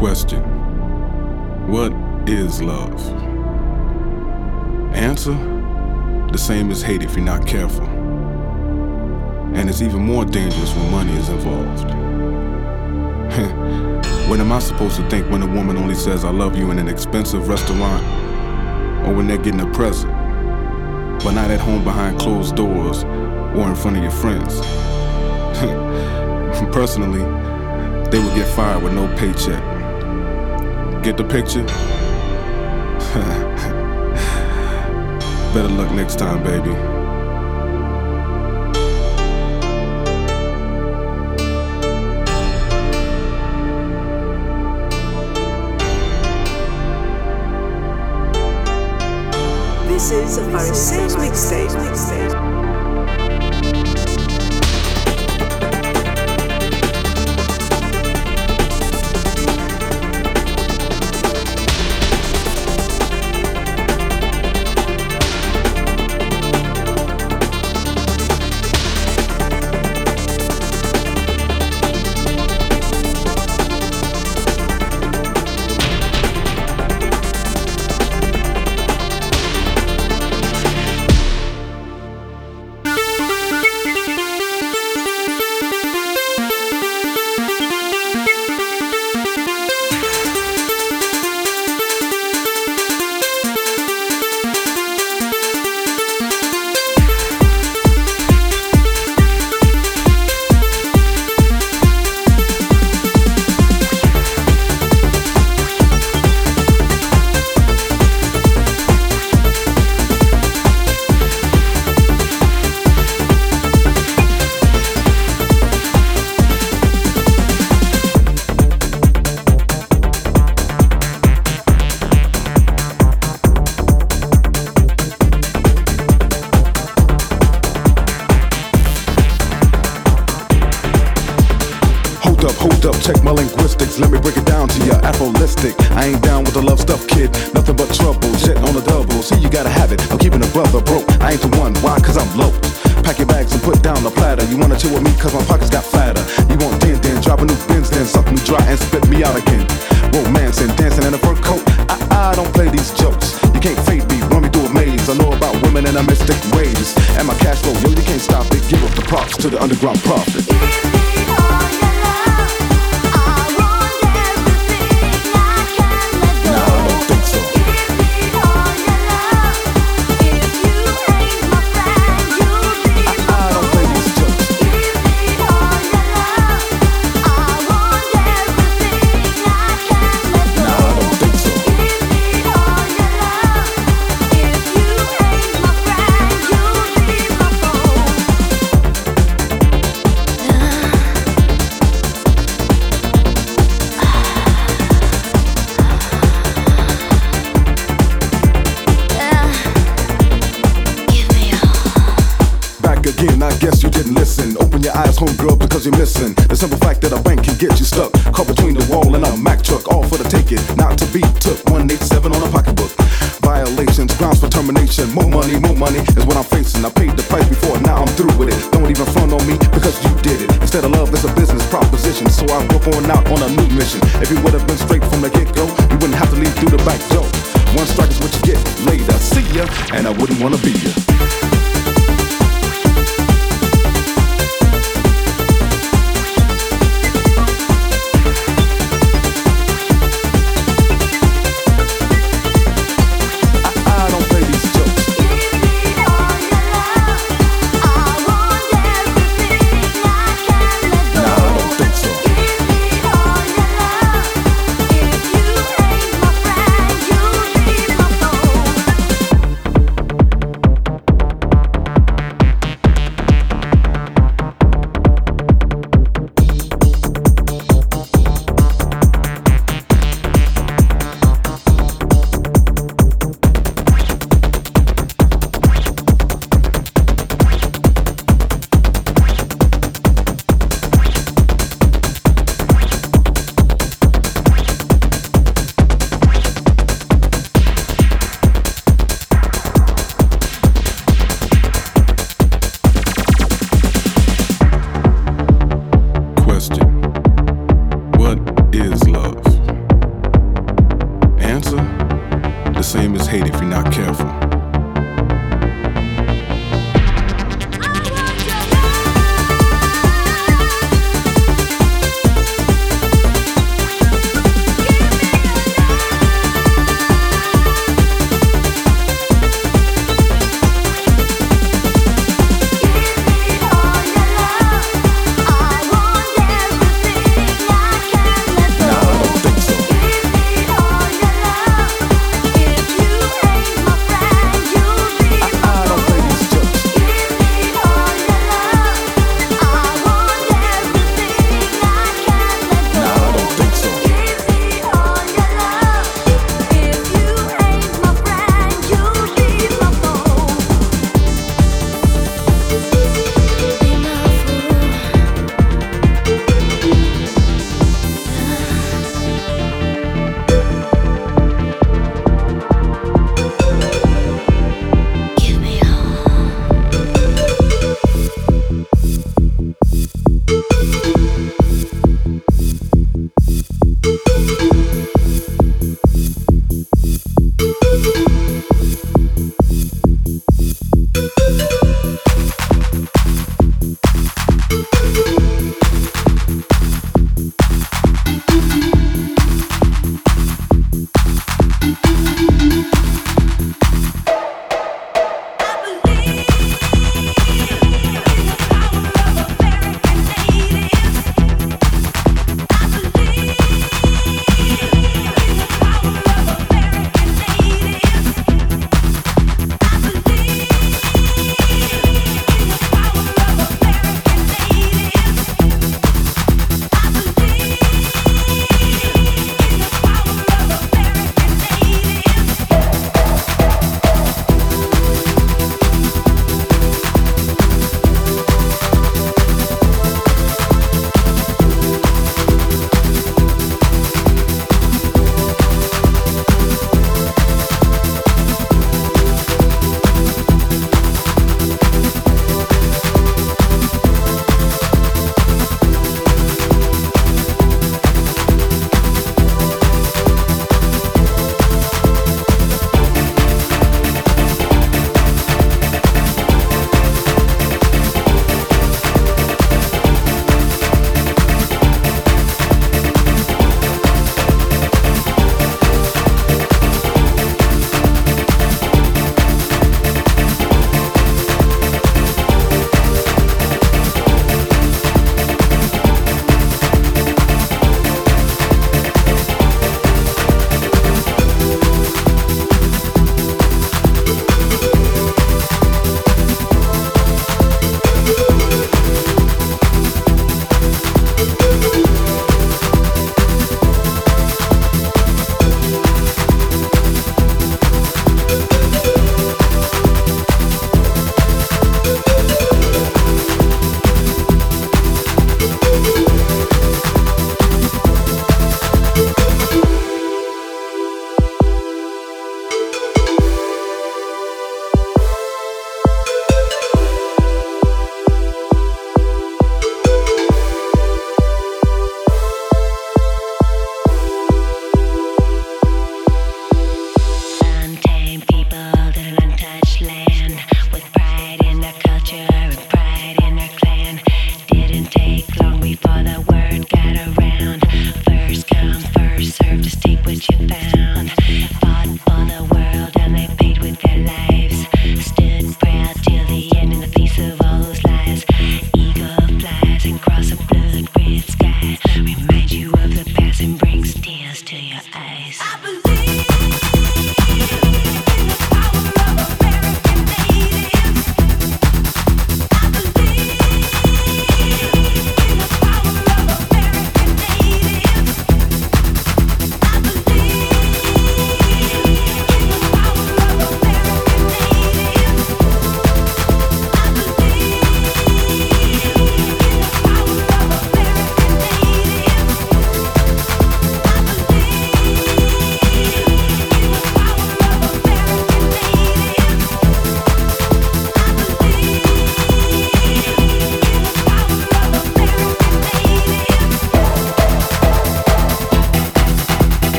question What is love? Answer The same as hate if you're not careful. And it's even more dangerous when money is involved. what am I supposed to think when a woman only says I love you in an expensive restaurant or when they're getting a present, but not at home behind closed doors or in front of your friends? Personally, they would get fired with no paycheck. Get the picture? Better luck next time, baby. This is a Pharisees mixtape.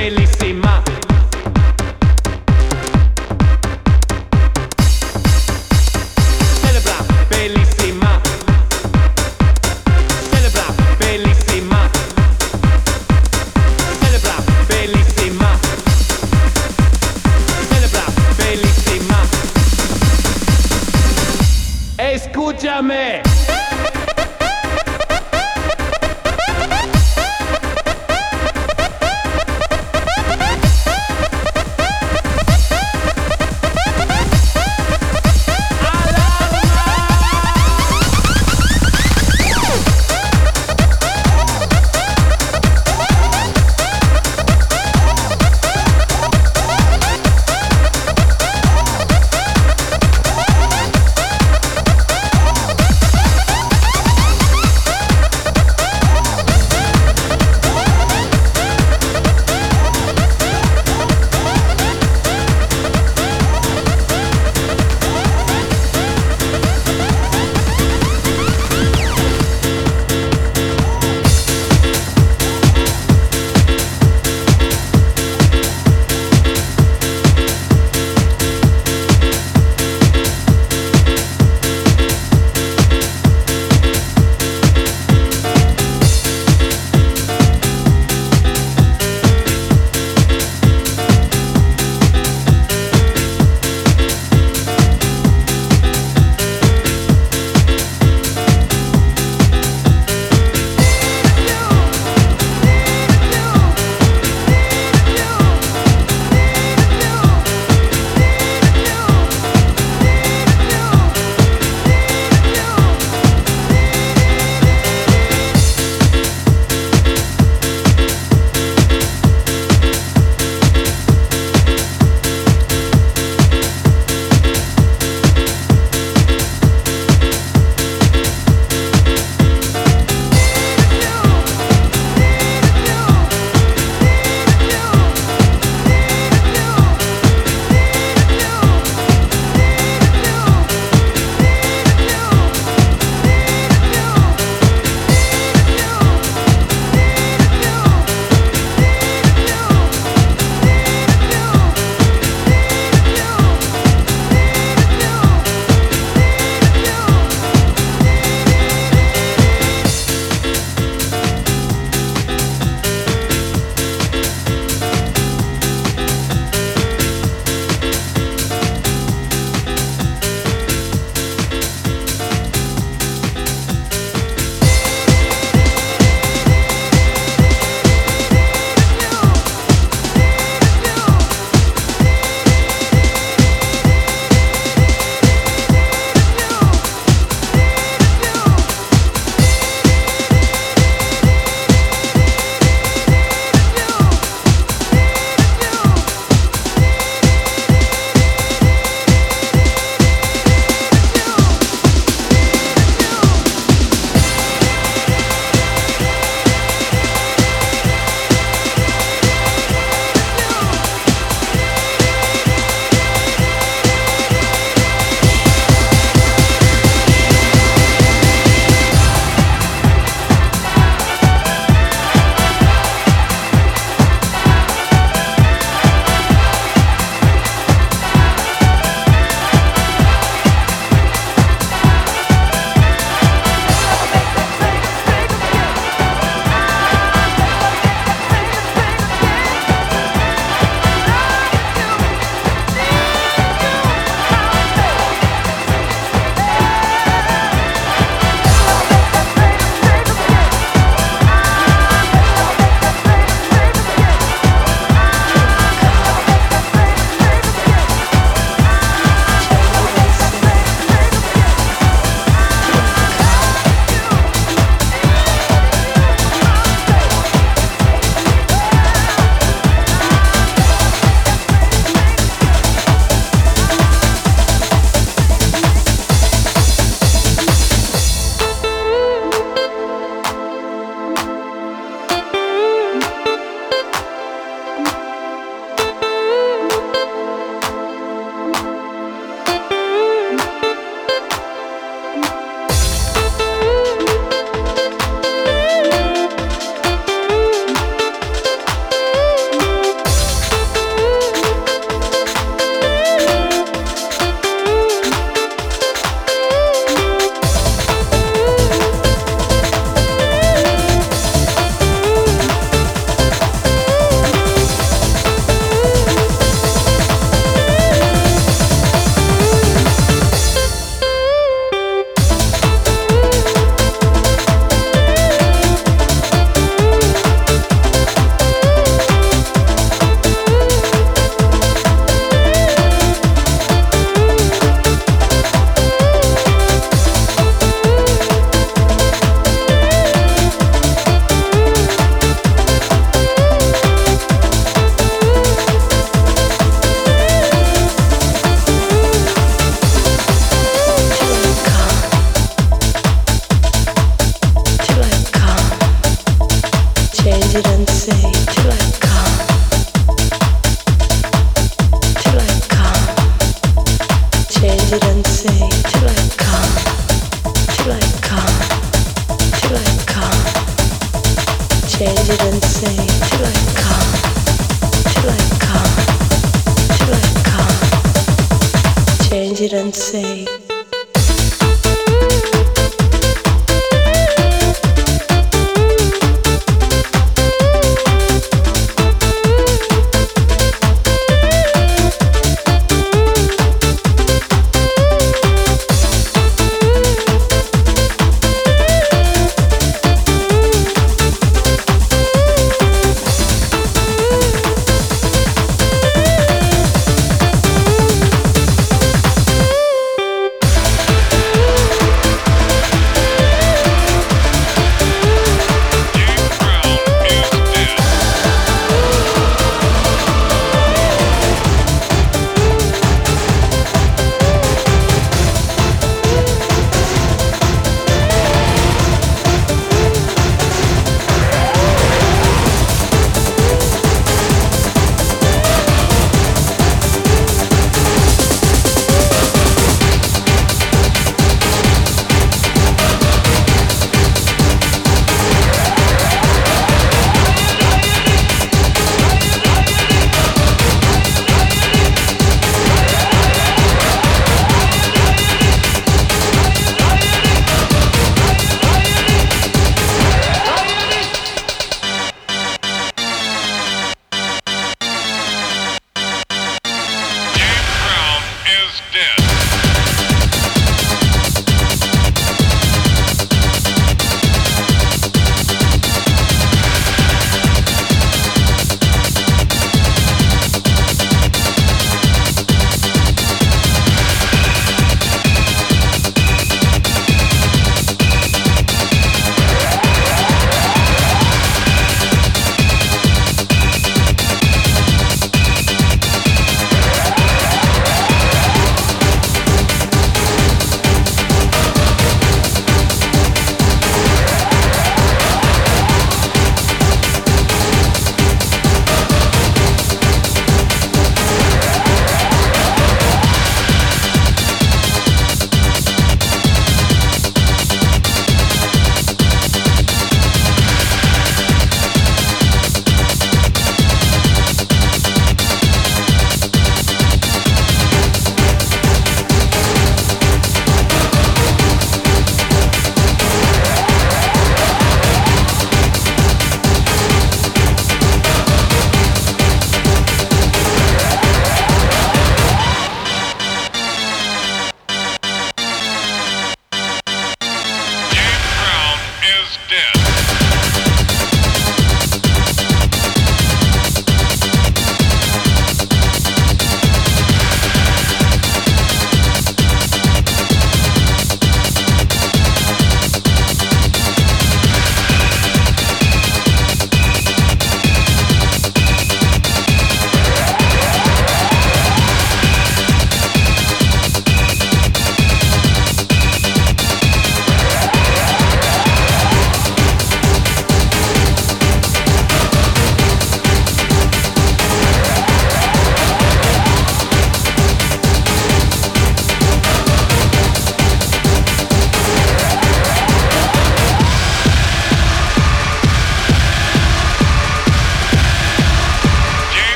felicidad.